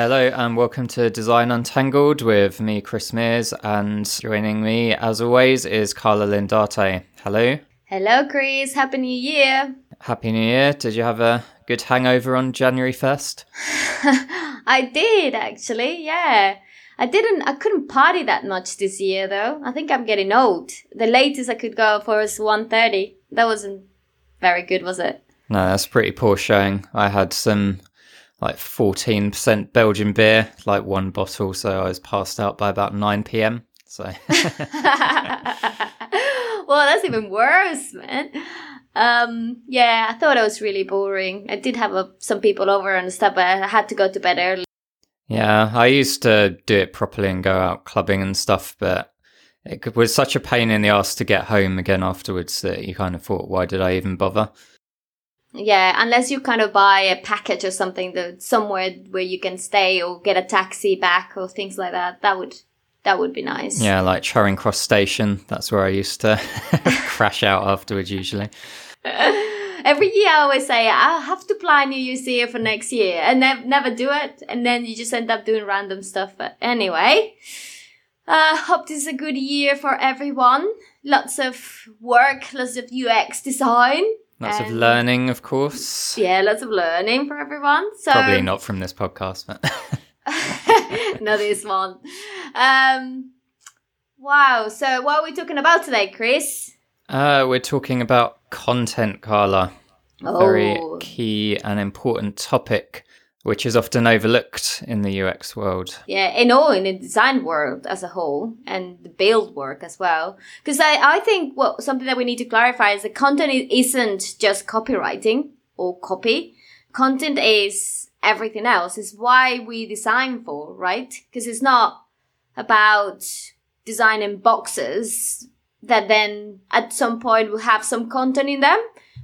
Hello and welcome to Design Untangled with me, Chris Mears, and joining me as always is Carla Lindarte. Hello. Hello, Chris. Happy New Year. Happy New Year. Did you have a good hangover on January 1st? I did actually, yeah. I didn't I couldn't party that much this year though. I think I'm getting old. The latest I could go for was 1:30. That wasn't very good, was it? No, that's pretty poor showing. I had some like 14% Belgian beer, like one bottle, so I was passed out by about 9 p.m. So Well, that's even worse, man. Um, yeah, I thought it was really boring. I did have a, some people over and stuff, but I had to go to bed early. Yeah, I used to do it properly and go out clubbing and stuff, but it was such a pain in the ass to get home again afterwards that you kind of thought, why did I even bother? Yeah, unless you kind of buy a package or something that somewhere where you can stay or get a taxi back or things like that. That would that would be nice. Yeah, like Charing Cross Station. That's where I used to crash out afterwards usually. Every year I always say I have to plan New Year's Eve for next year and ne- never do it and then you just end up doing random stuff. But anyway, uh, hope this is a good year for everyone. Lots of work, lots of UX design. Lots of learning, of course. Yeah, lots of learning for everyone. So Probably not from this podcast, but no, this one. Um, wow. So, what are we talking about today, Chris? uh, we're talking about content, Carla. A Very Oh. key and important topic, which is often overlooked in the UX world. Yeah, in all in the design world as a whole and the build work as well. Because I, I think what something that we need to clarify is that content isn't just copywriting or copy. Content is everything else. It's why we design for, right? Because it's not about designing boxes that then at some point will have some content in them.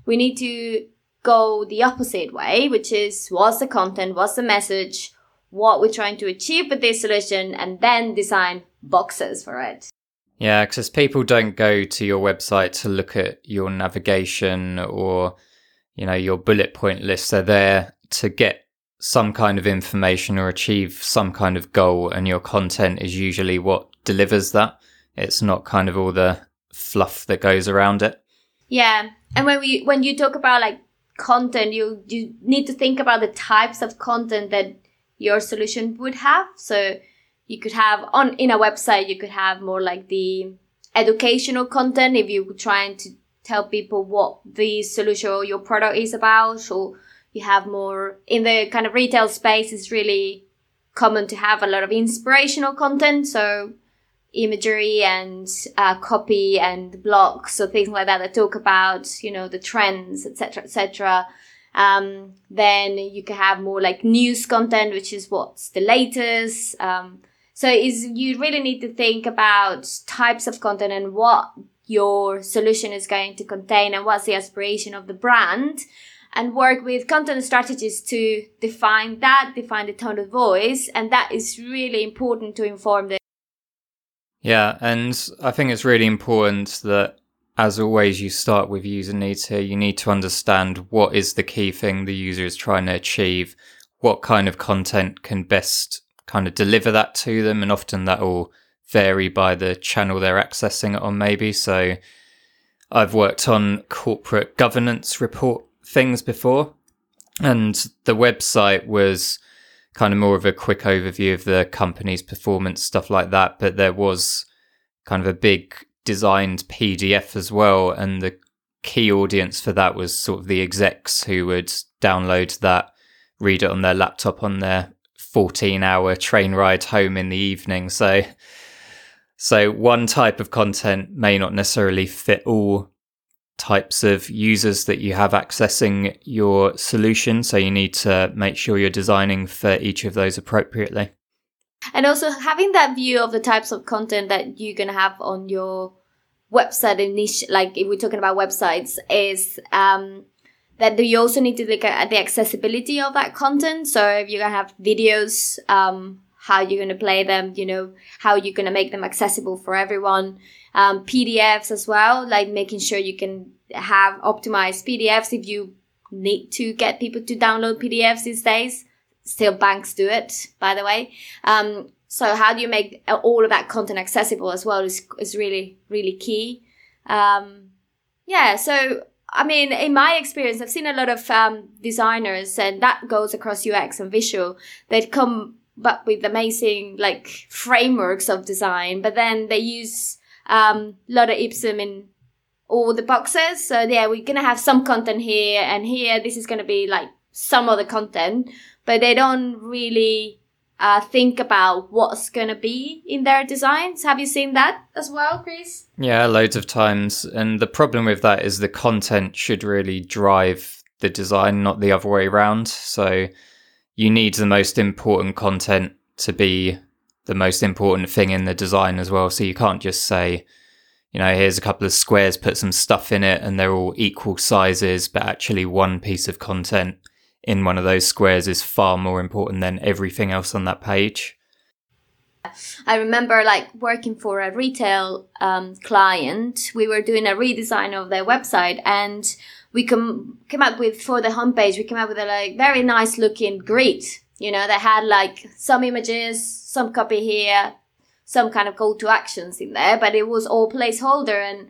We need to go the opposite way, which is what's the content, what's the message, what we're trying to achieve with this solution, and then design boxes for it. Yeah, because people don't go to your website to look at your navigation or, you know, your bullet point list. They're there to get some kind of information or achieve some kind of goal, and your content is usually what delivers that. It's not kind of all the fluff that goes around it. Yeah, and when we when you talk about like content, you you need to think about the types of content that your solution would have. So you could have on in a website, you could have more like the educational content if you're trying to tell people what the solution or your product is about, or you have more in the kind of retail space. It's really common to have a lot of inspirational content. So imagery and uh, copy and blogs or things like that that talk about you know the trends etc etc um, then you can have more like news content which is what's the latest. Um, so is you really need to think about types of content and what your solution is going to contain and what's the aspiration of the brand and work with content strategists to define that define the tone of voice. And that is really important to inform the Yeah, and I think it's really important that, as always, you start with user needs here. You need to understand what is the key thing the user is trying to achieve, what kind of content can best kind of deliver that to them, and often that will vary by the channel they're accessing it on, maybe. So, I've worked on corporate governance report things before, and the website was kind of more of a quick overview of the company's performance, stuff like that. But there was kind of a big designed PDF as well. And the key audience for that was sort of the execs who would download that, read it on their laptop on their 14 hour train ride home in the evening. So, so one type of content may not necessarily fit all types of users that you have accessing your solution. So you need to make sure you're designing for each of those appropriately. And also having that view of the types of content that you're gonna have on your website and niche, like if we're talking about websites, is um, that you also need to look at the accessibility of that content. So if you're gonna have videos, um, how you're gonna play them, you know, how you're gonna make them accessible for everyone. Um, PDFs as well, like making sure you can have optimized PDFs if you need to get people to download PDFs these days still banks do it, by the way. Um, so how do you make all of that content accessible as well is, is really, really key. Um, yeah. So, I mean, in my experience, I've seen a lot of um, designers and that goes across UX and visual. They come up with amazing like frameworks of design, but then they use um, lorem ipsum in all the boxes. So yeah, we're gonna have some content here and here. This is gonna be like some other content, but they don't really uh, think about what's to be in their designs. Have you seen that as well, Chris? Yeah, loads of times. And the problem with that is the content should really drive the design, not the other way around. So you need the most important content to be the most important thing in the design as well. So you can't just say, you know, here's a couple of squares, put some stuff in it, and they're all equal sizes, but actually one piece of content in one of those squares is far more important than everything else on that page. I remember like working for a retail um, client. We were doing a redesign of their website and we com- came up with for the homepage, we came up with a like very nice looking grid. You know, that had like some images, some copy here, some kind of call to actions in there, but it was all placeholder. And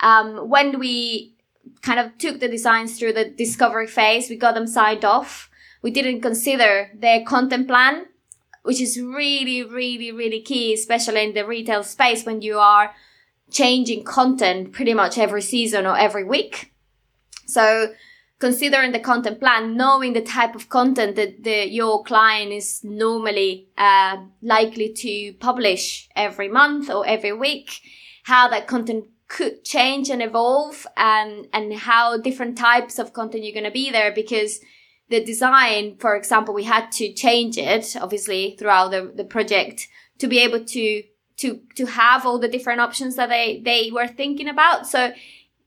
um, when we kind of took the designs through the discovery phase. We got them signed off. We didn't consider their content plan, which is really, really, really key, especially in the retail space when you are changing content pretty much every season or every week. So considering the content plan, knowing the type of content that the, your client is normally uh, likely to publish every month or every week, how that content could change and evolve and and how different types of content you're going to be there because the design for example we had to change it obviously throughout the, the project to be able to to to have all the different options that they they were thinking about. So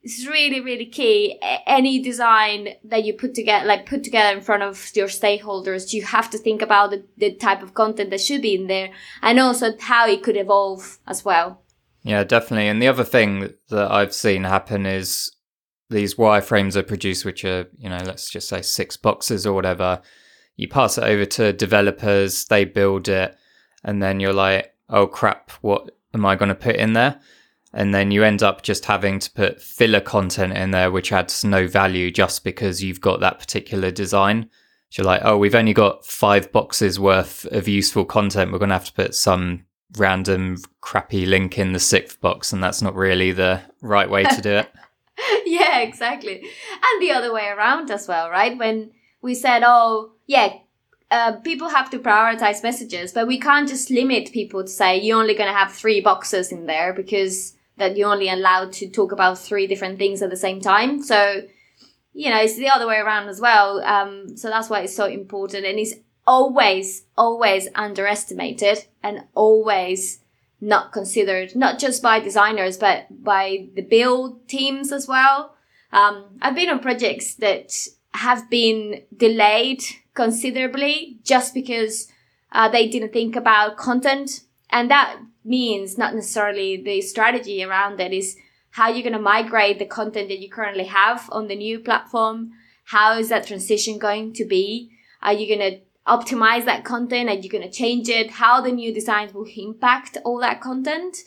it's really really key any design that you put together like put together in front of your stakeholders you have to think about the, the type of content that should be in there and also how it could evolve as well yeah, definitely. And the other thing that I've seen happen is these wireframes are produced, which are, you know, let's just say six boxes or whatever. You pass it over to developers, they build it, and then you're like, oh crap, what am I going to put in there? And then you end up just having to put filler content in there, which adds no value just because you've got that particular design. So you're like, oh, we've only got five boxes worth of useful content. We're going to have to put some random crappy link in the sixth box, and that's not really the right way to do it. yeah, exactly. And the other way around as well, right? When we said, oh, yeah, uh, people have to prioritize messages, but we can't just limit people to say you're only going to have three boxes in there because that you're only allowed to talk about three different things at the same time. So, you know, it's the other way around as well. Um, so that's why it's so important. And it's always, always underestimated and always not considered, not just by designers, but by the build teams as well. Um, I've been on projects that have been delayed considerably just because uh, they didn't think about content. And that means not necessarily the strategy around it is how you're going to migrate the content that you currently have on the new platform. How is that transition going to be? Are you going to optimize that content? Are you going to change it? How the new designs will impact all that content?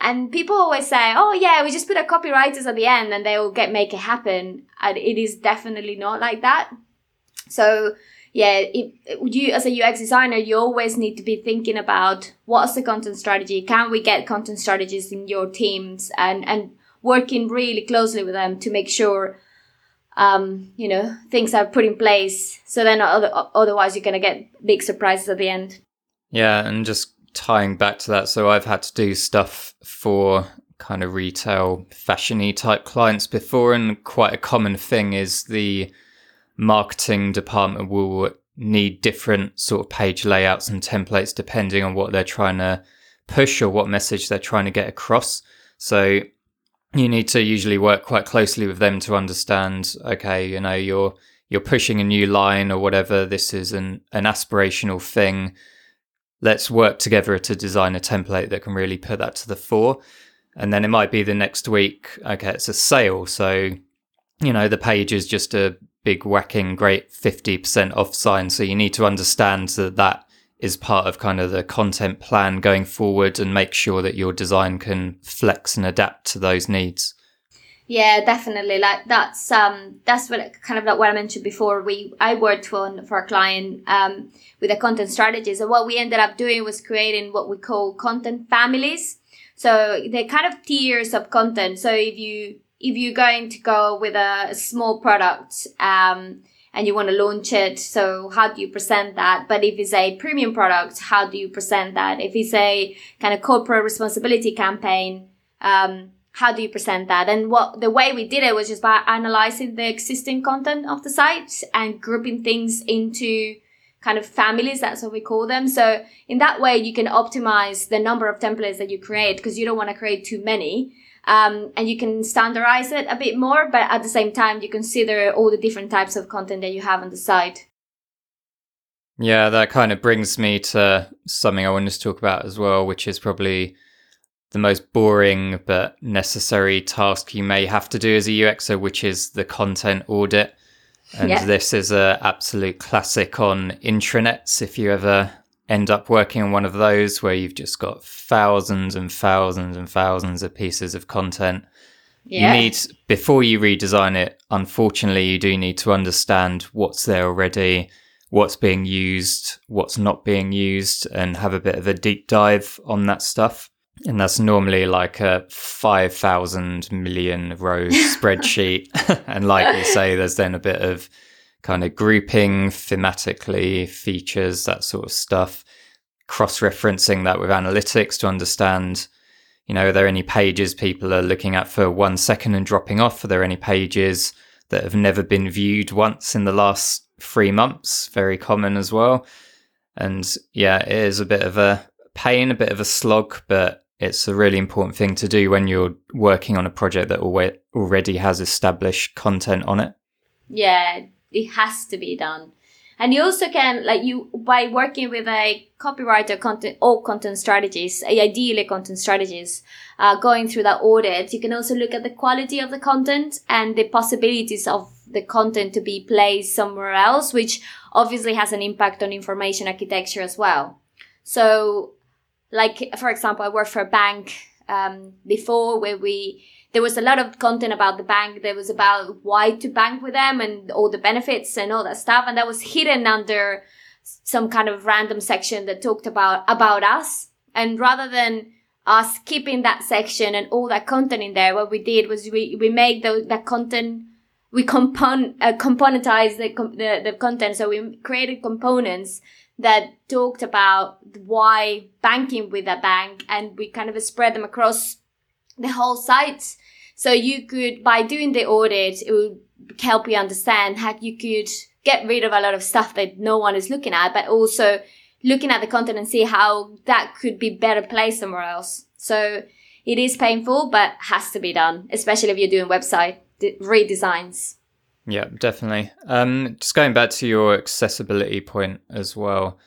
And people always say, "Oh yeah, we just put our copywriters at the end and they will get make it happen." And it is definitely not like that. So yeah, you as a UX designer, you always need to be thinking about what's the content strategy. Can we get content strategists in your teams and and working really closely with them to make sure um, you know, things are put in place. So then other, otherwise you're going to get big surprises at the end. Yeah. And just tying back to that. So I've had to do stuff for kind of retail fashiony type clients before. And quite a common thing is the marketing department will need different sort of page layouts and templates depending on what they're trying to push or what message they're trying to get across. So you need to usually work quite closely with them to understand okay you know you're you're pushing a new line or whatever this is an an aspirational thing. Let's work together to design a template that can really put that to the fore. And then it might be the next week okay it's a sale. So you know the page is just a big whacking great 50% off sign. So you need to understand that that is part of kind of the content plan going forward and make sure that your design can flex and adapt to those needs. Yeah, definitely. Like that's um that's what kind of like what I mentioned before. We I worked on for a client um with a content strategist, and what we ended up doing was creating what we call content families. So they're kind of tiers of content. So if you if you're going to go with a small product um and you want to launch it, so how do you present that? But if it's a premium product, how do you present that? If it's a kind of corporate responsibility campaign, um, how do you present that? And what the way we did it was just by analyzing the existing content of the site and grouping things into kind of families. That's what we call them. So in that way, you can optimize the number of templates that you create because you don't want to create too many. Um, and you can standardize it a bit more, but at the same time, you consider all the different types of content that you have on the site. Yeah, that kind of brings me to something I wanted to talk about as well, which is probably the most boring but necessary task you may have to do as a UXer, which is the content audit. And yeah. this is a absolute classic on intranets. If you ever end up working on one of those where you've just got thousands and thousands and thousands of pieces of content, yeah. you need before you redesign it. Unfortunately, you do need to understand what's there already, what's being used, what's not being used, and have a bit of a deep dive on that stuff. And that's normally like a 5,000 million row spreadsheet. and like you say, there's then a bit of kind of grouping thematically, features, that sort of stuff, cross referencing that with analytics to understand, you know, are there any pages people are looking at for one second and dropping off? Are there any pages that have never been viewed once in the last three months? Very common as well. And yeah, it is a bit of a pain, a bit of a slog, but it's a really important thing to do when you're working on a project that already has established content on it. Yeah, it has to be done. And you also can, like you, by working with a copywriter content or content strategies ideally content strategies uh, going through that audit, you can also look at the quality of the content and the possibilities of the content to be placed somewhere else, which obviously has an impact on information architecture as well. So like for example, I worked for a bank um, before where we there was a lot of content about the bank. There was about why to bank with them and all the benefits and all that stuff, and that was hidden under some kind of random section that talked about about us. And rather than us keeping that section and all that content in there, what we did was we we made the, that content we compon uh, componentize the, the the content. So we created components that talked about why banking with a bank and we kind of spread them across the whole site. So you could, by doing the audit, it would help you understand how you could get rid of a lot of stuff that no one is looking at, but also looking at the content and see how that could be better placed somewhere else. So it is painful, but has to be done, especially if you're doing website redesigns. Yeah, definitely. Um, just going back to your accessibility point as well,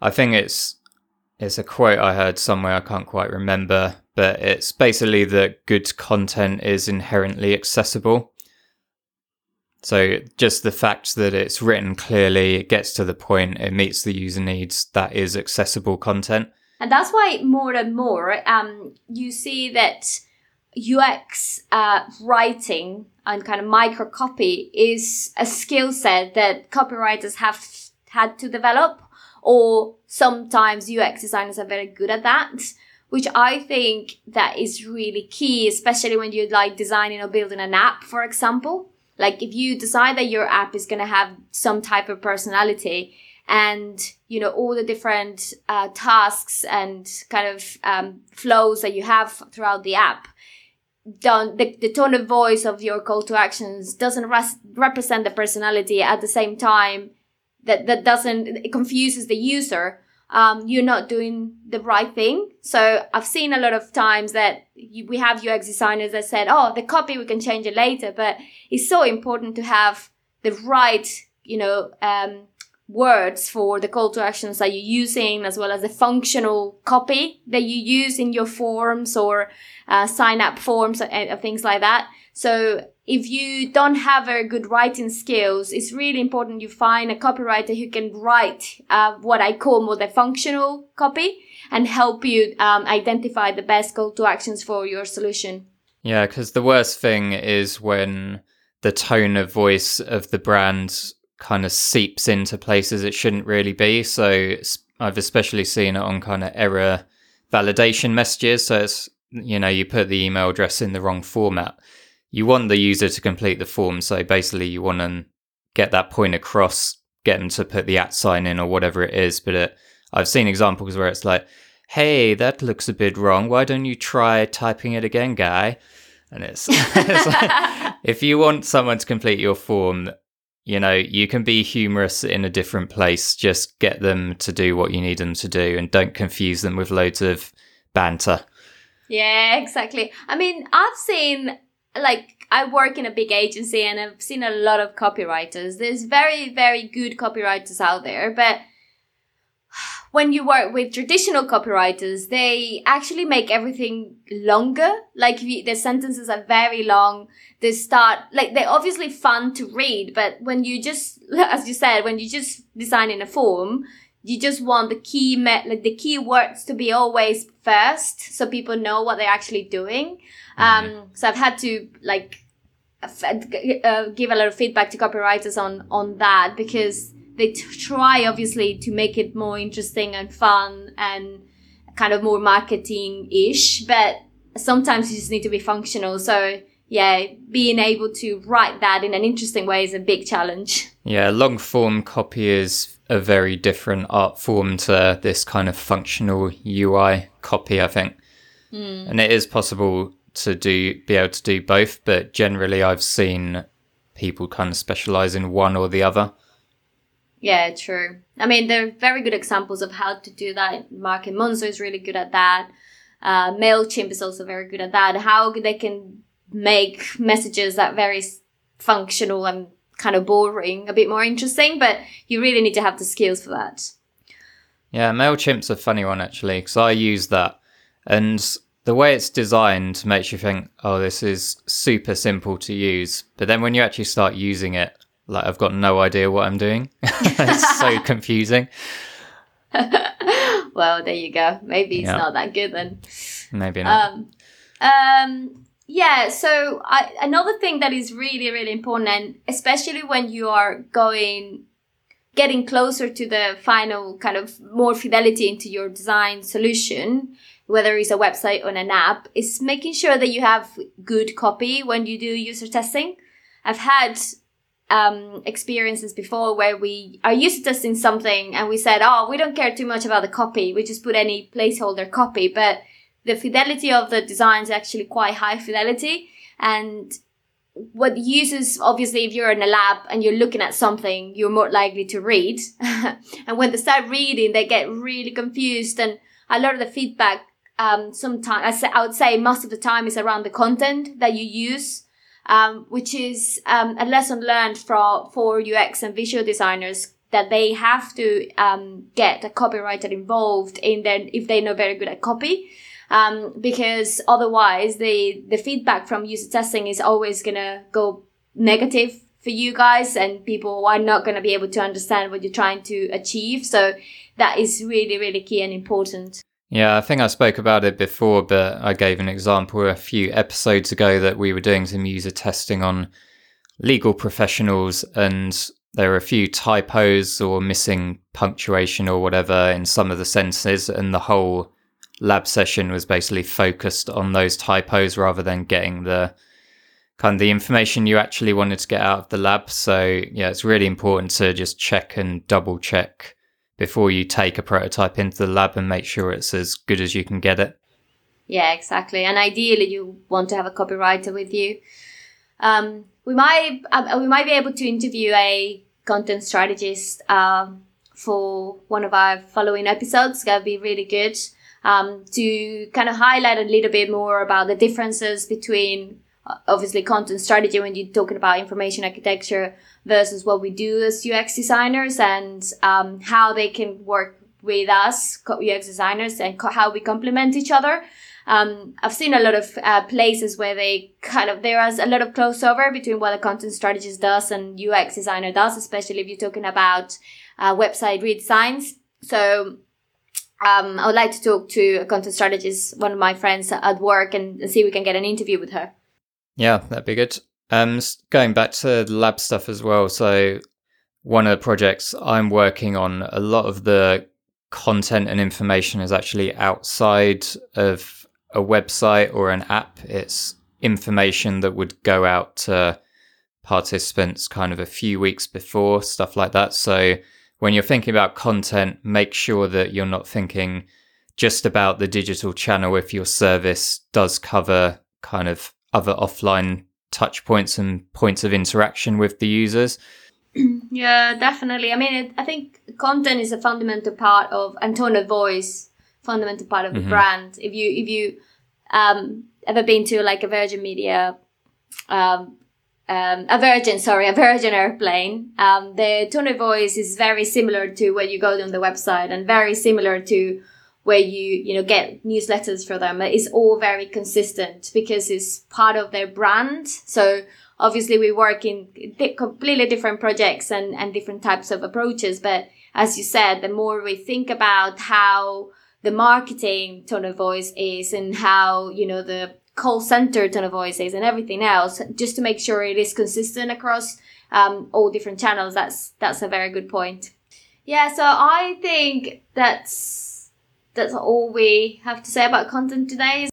I think it's it's a quote I heard somewhere I can't quite remember, but it's basically that good content is inherently accessible. So just the fact that it's written clearly, it gets to the point, it meets the user needs, that is accessible content. And that's why more and more um, you see that UX uh, writing and kind of micro copy is a skill set that copywriters have had to develop, or sometimes UX designers are very good at that, which I think that is really key, especially when you're like designing or building an app, for example. Like if you decide that your app is going to have some type of personality and you know all the different uh, tasks and kind of um, flows that you have throughout the app don't the, the tone of voice of your call to actions doesn't res- represent the personality at the same time that that doesn't it confuses the user um, you're not doing the right thing so i've seen a lot of times that you, we have ux designers that said oh the copy we can change it later but it's so important to have the right you know um, words for the call to actions that you're using, as well as the functional copy that you use in your forms or uh, sign up forms and things like that. So if you don't have very good writing skills, it's really important you find a copywriter who can write uh, what I call more the functional copy and help you um, identify the best call to actions for your solution. Yeah, because the worst thing is when the tone of voice of the brand kind of seeps into places it shouldn't really be. So I've especially seen it on kind of error validation messages. So it's, you know, you put the email address in the wrong format you want the user to complete the form. So basically, you want to get that point across, get them to put the at sign in or whatever it is. But it, I've seen examples where it's like, hey, that looks a bit wrong. Why don't you try typing it again, guy? And it's, it's like, if you want someone to complete your form, you know, you can be humorous in a different place. Just get them to do what you need them to do and don't confuse them with loads of banter. Yeah, exactly. I mean, I've seen like I work in a big agency and I've seen a lot of copywriters. There's very, very good copywriters out there, but when you work with traditional copywriters, they actually make everything longer. Like the sentences are very long. They start like they're obviously fun to read, but when you just, as you said, when you just design in a form, you just want the key me- like the key words to be always first, so people know what they're actually doing. Mm-hmm. Um, so I've had to like uh, give a lot of feedback to copywriters on on that because they t- try obviously to make it more interesting and fun and kind of more marketing ish, but sometimes you just need to be functional. So yeah, being able to write that in an interesting way is a big challenge. Yeah, long form copy is a very different art form to this kind of functional UI copy, I think. Mm. And it is possible to do be able to do both, but generally I've seen people kind of specialize in one or the other. Yeah, true. I mean, there are very good examples of how to do that. Mark and Monzo is really good at that. Uh, Mailchimp is also very good at that. How they can make messages that very functional and kind of boring a bit more interesting, but you really need to have the skills for that. Yeah, Mailchimp's a funny one actually because I use that, and the way it's designed makes you think, oh, this is super simple to use. But then when you actually start using it, like I've got no idea what I'm doing. it's so confusing. well, there you go. Maybe it's yeah. not that good then. Maybe not. Um, um, yeah. So I, another thing that is really, really important, and especially when you are going, getting closer to the final kind of more fidelity into your design solution, whether it's a website or an app, is making sure that you have good copy when you do user testing. I've had um, experiences before where we are user testing something and we said, oh, we don't care too much about the copy. We just put any placeholder copy. But the fidelity of the design is actually quite high fidelity. And what users, obviously, if you're in a lab and you're looking at something, you're more likely to read. and when they start reading, they get really confused. And a lot of the feedback um, sometimes I would say most of the time is around the content that you use, um, which is um, a lesson learned for for UX and visual designers that they have to um, get a copywriter involved in their if they're not very good at copy. Um, because otherwise the the feedback from user testing is always gonna go negative for you guys and people are not going to be able to understand what you're trying to achieve. So that is really really key and important. Yeah, I think I spoke about it before, but I gave an example a few episodes ago that we were doing some user testing on legal professionals, and there were a few typos or missing punctuation or whatever in some of the sentences, and the whole lab session was basically focused on those typos rather than getting the kind of the information you actually wanted to get out of the lab. So yeah, it's really important to just check and double check before you take a prototype into the lab and make sure it's as good as you can get it. Yeah, exactly. And ideally, you want to have a copywriter with you. Um, we might uh, we might be able to interview a content strategist um, for one of our following episodes. That'd be really good um, to kind of highlight a little bit more about the differences between uh, obviously content strategy when you're talking about information architecture versus what we do as UX designers and um, how they can work with us UX designers and co- how we complement each other. um, I've seen a lot of uh, places where they kind of there is a lot of crossover between what a content strategist does and UX designer does, especially if you're talking about uh, website redesigns. So um, I would like to talk to a content strategist, one of my friends at work, and, and see if we can get an interview with her. Yeah, that'd be good. Um, going back to the lab stuff as well. So one of the projects I'm working on, a lot of the content and information is actually outside of a website or an app. It's information that would go out to participants kind of a few weeks before, stuff like that. So when you're thinking about content, make sure that you're not thinking just about the digital channel if your service does cover kind of other offline touch points and points of interaction with the users. yeah, definitely. I mean, it, I think content is a fundamental part of and tone of voice, fundamental part of the mm-hmm. brand. If you if you um, ever been to like a Virgin Media, um, um, a Virgin, sorry, a Virgin airplane, um, the tone of voice is very similar to when you go on the website and very similar to where you you know get newsletters for them. It's all very consistent because it's part of their brand. So obviously we work in completely different projects and, and different types of approaches. But as you said, the more we think about how the marketing tone of voice is and how, you know, the call center tone of voices and everything else, just to make sure it is consistent across um, all different channels. That's, that's a very good point. Yeah. So I think that's, that's all we have to say about content today.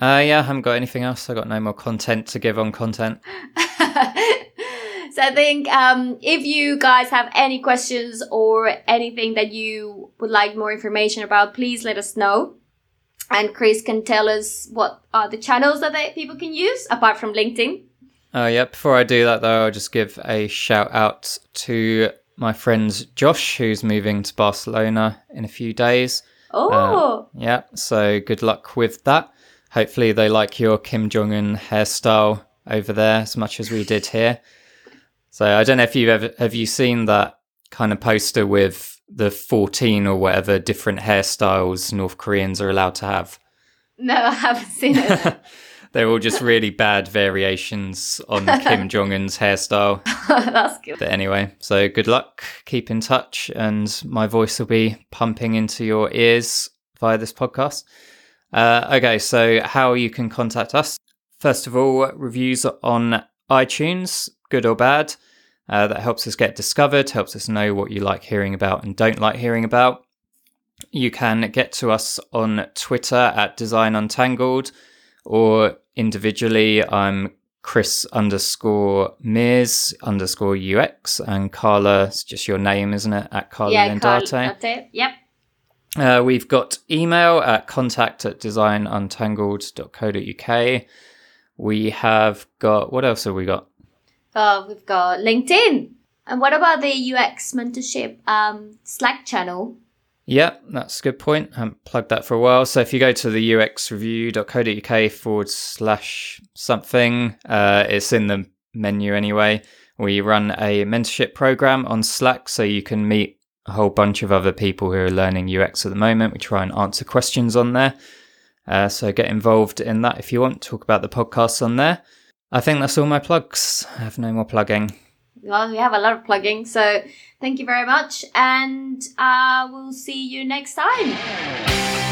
Uh, yeah, I haven't got anything else. I got no more content to give on content. so I think um, if you guys have any questions or anything that you would like more information about, please let us know. And Chris can tell us what are the channels that they, people can use apart from LinkedIn. Oh, uh, yeah. Before I do that, though, I'll just give a shout out to my friend Josh, who's moving to Barcelona in a few days. Oh. Uh, yeah. So good luck with that. Hopefully, they like your Kim Jong Un hairstyle over there as much as we did here. So I don't know if you've ever have you seen that kind of poster with the 14 or whatever different hairstyles North Koreans are allowed to have. No, I haven't seen it. They're all just really bad variations on Kim Jong Un's hairstyle. That's good. But anyway, so good luck. Keep in touch, and my voice will be pumping into your ears via this podcast. Uh, okay, so how you can contact us. First of all, reviews on iTunes, good or bad. Uh, that helps us get discovered, helps us know what you like hearing about and don't like hearing about. You can get to us on Twitter at Design Untangled or individually. I'm Chris underscore Mears underscore UX and Carla, it's just your name, isn't it? At Carla yeah, Lindarte. Carl, that's it. Yep. Uh, we've got email at contact at designuntangled.co.uk. We have got, what else have we got? Uh, we've got LinkedIn. And what about the UX mentorship um, Slack channel? Yeah, that's a good point. I haven't plugged that for a while. So if you go to the uxreview.co.uk forward slash something, uh, it's in the menu anyway. We run a mentorship program on Slack so you can meet a whole bunch of other people who are learning UX at the moment. We try and answer questions on there. Uh, so get involved in that if you want. Talk about the podcasts on there. I think that's all my plugs. I have no more plugging. Well, we have a lot of plugging. So thank you very much. And uh, we'll see you next time.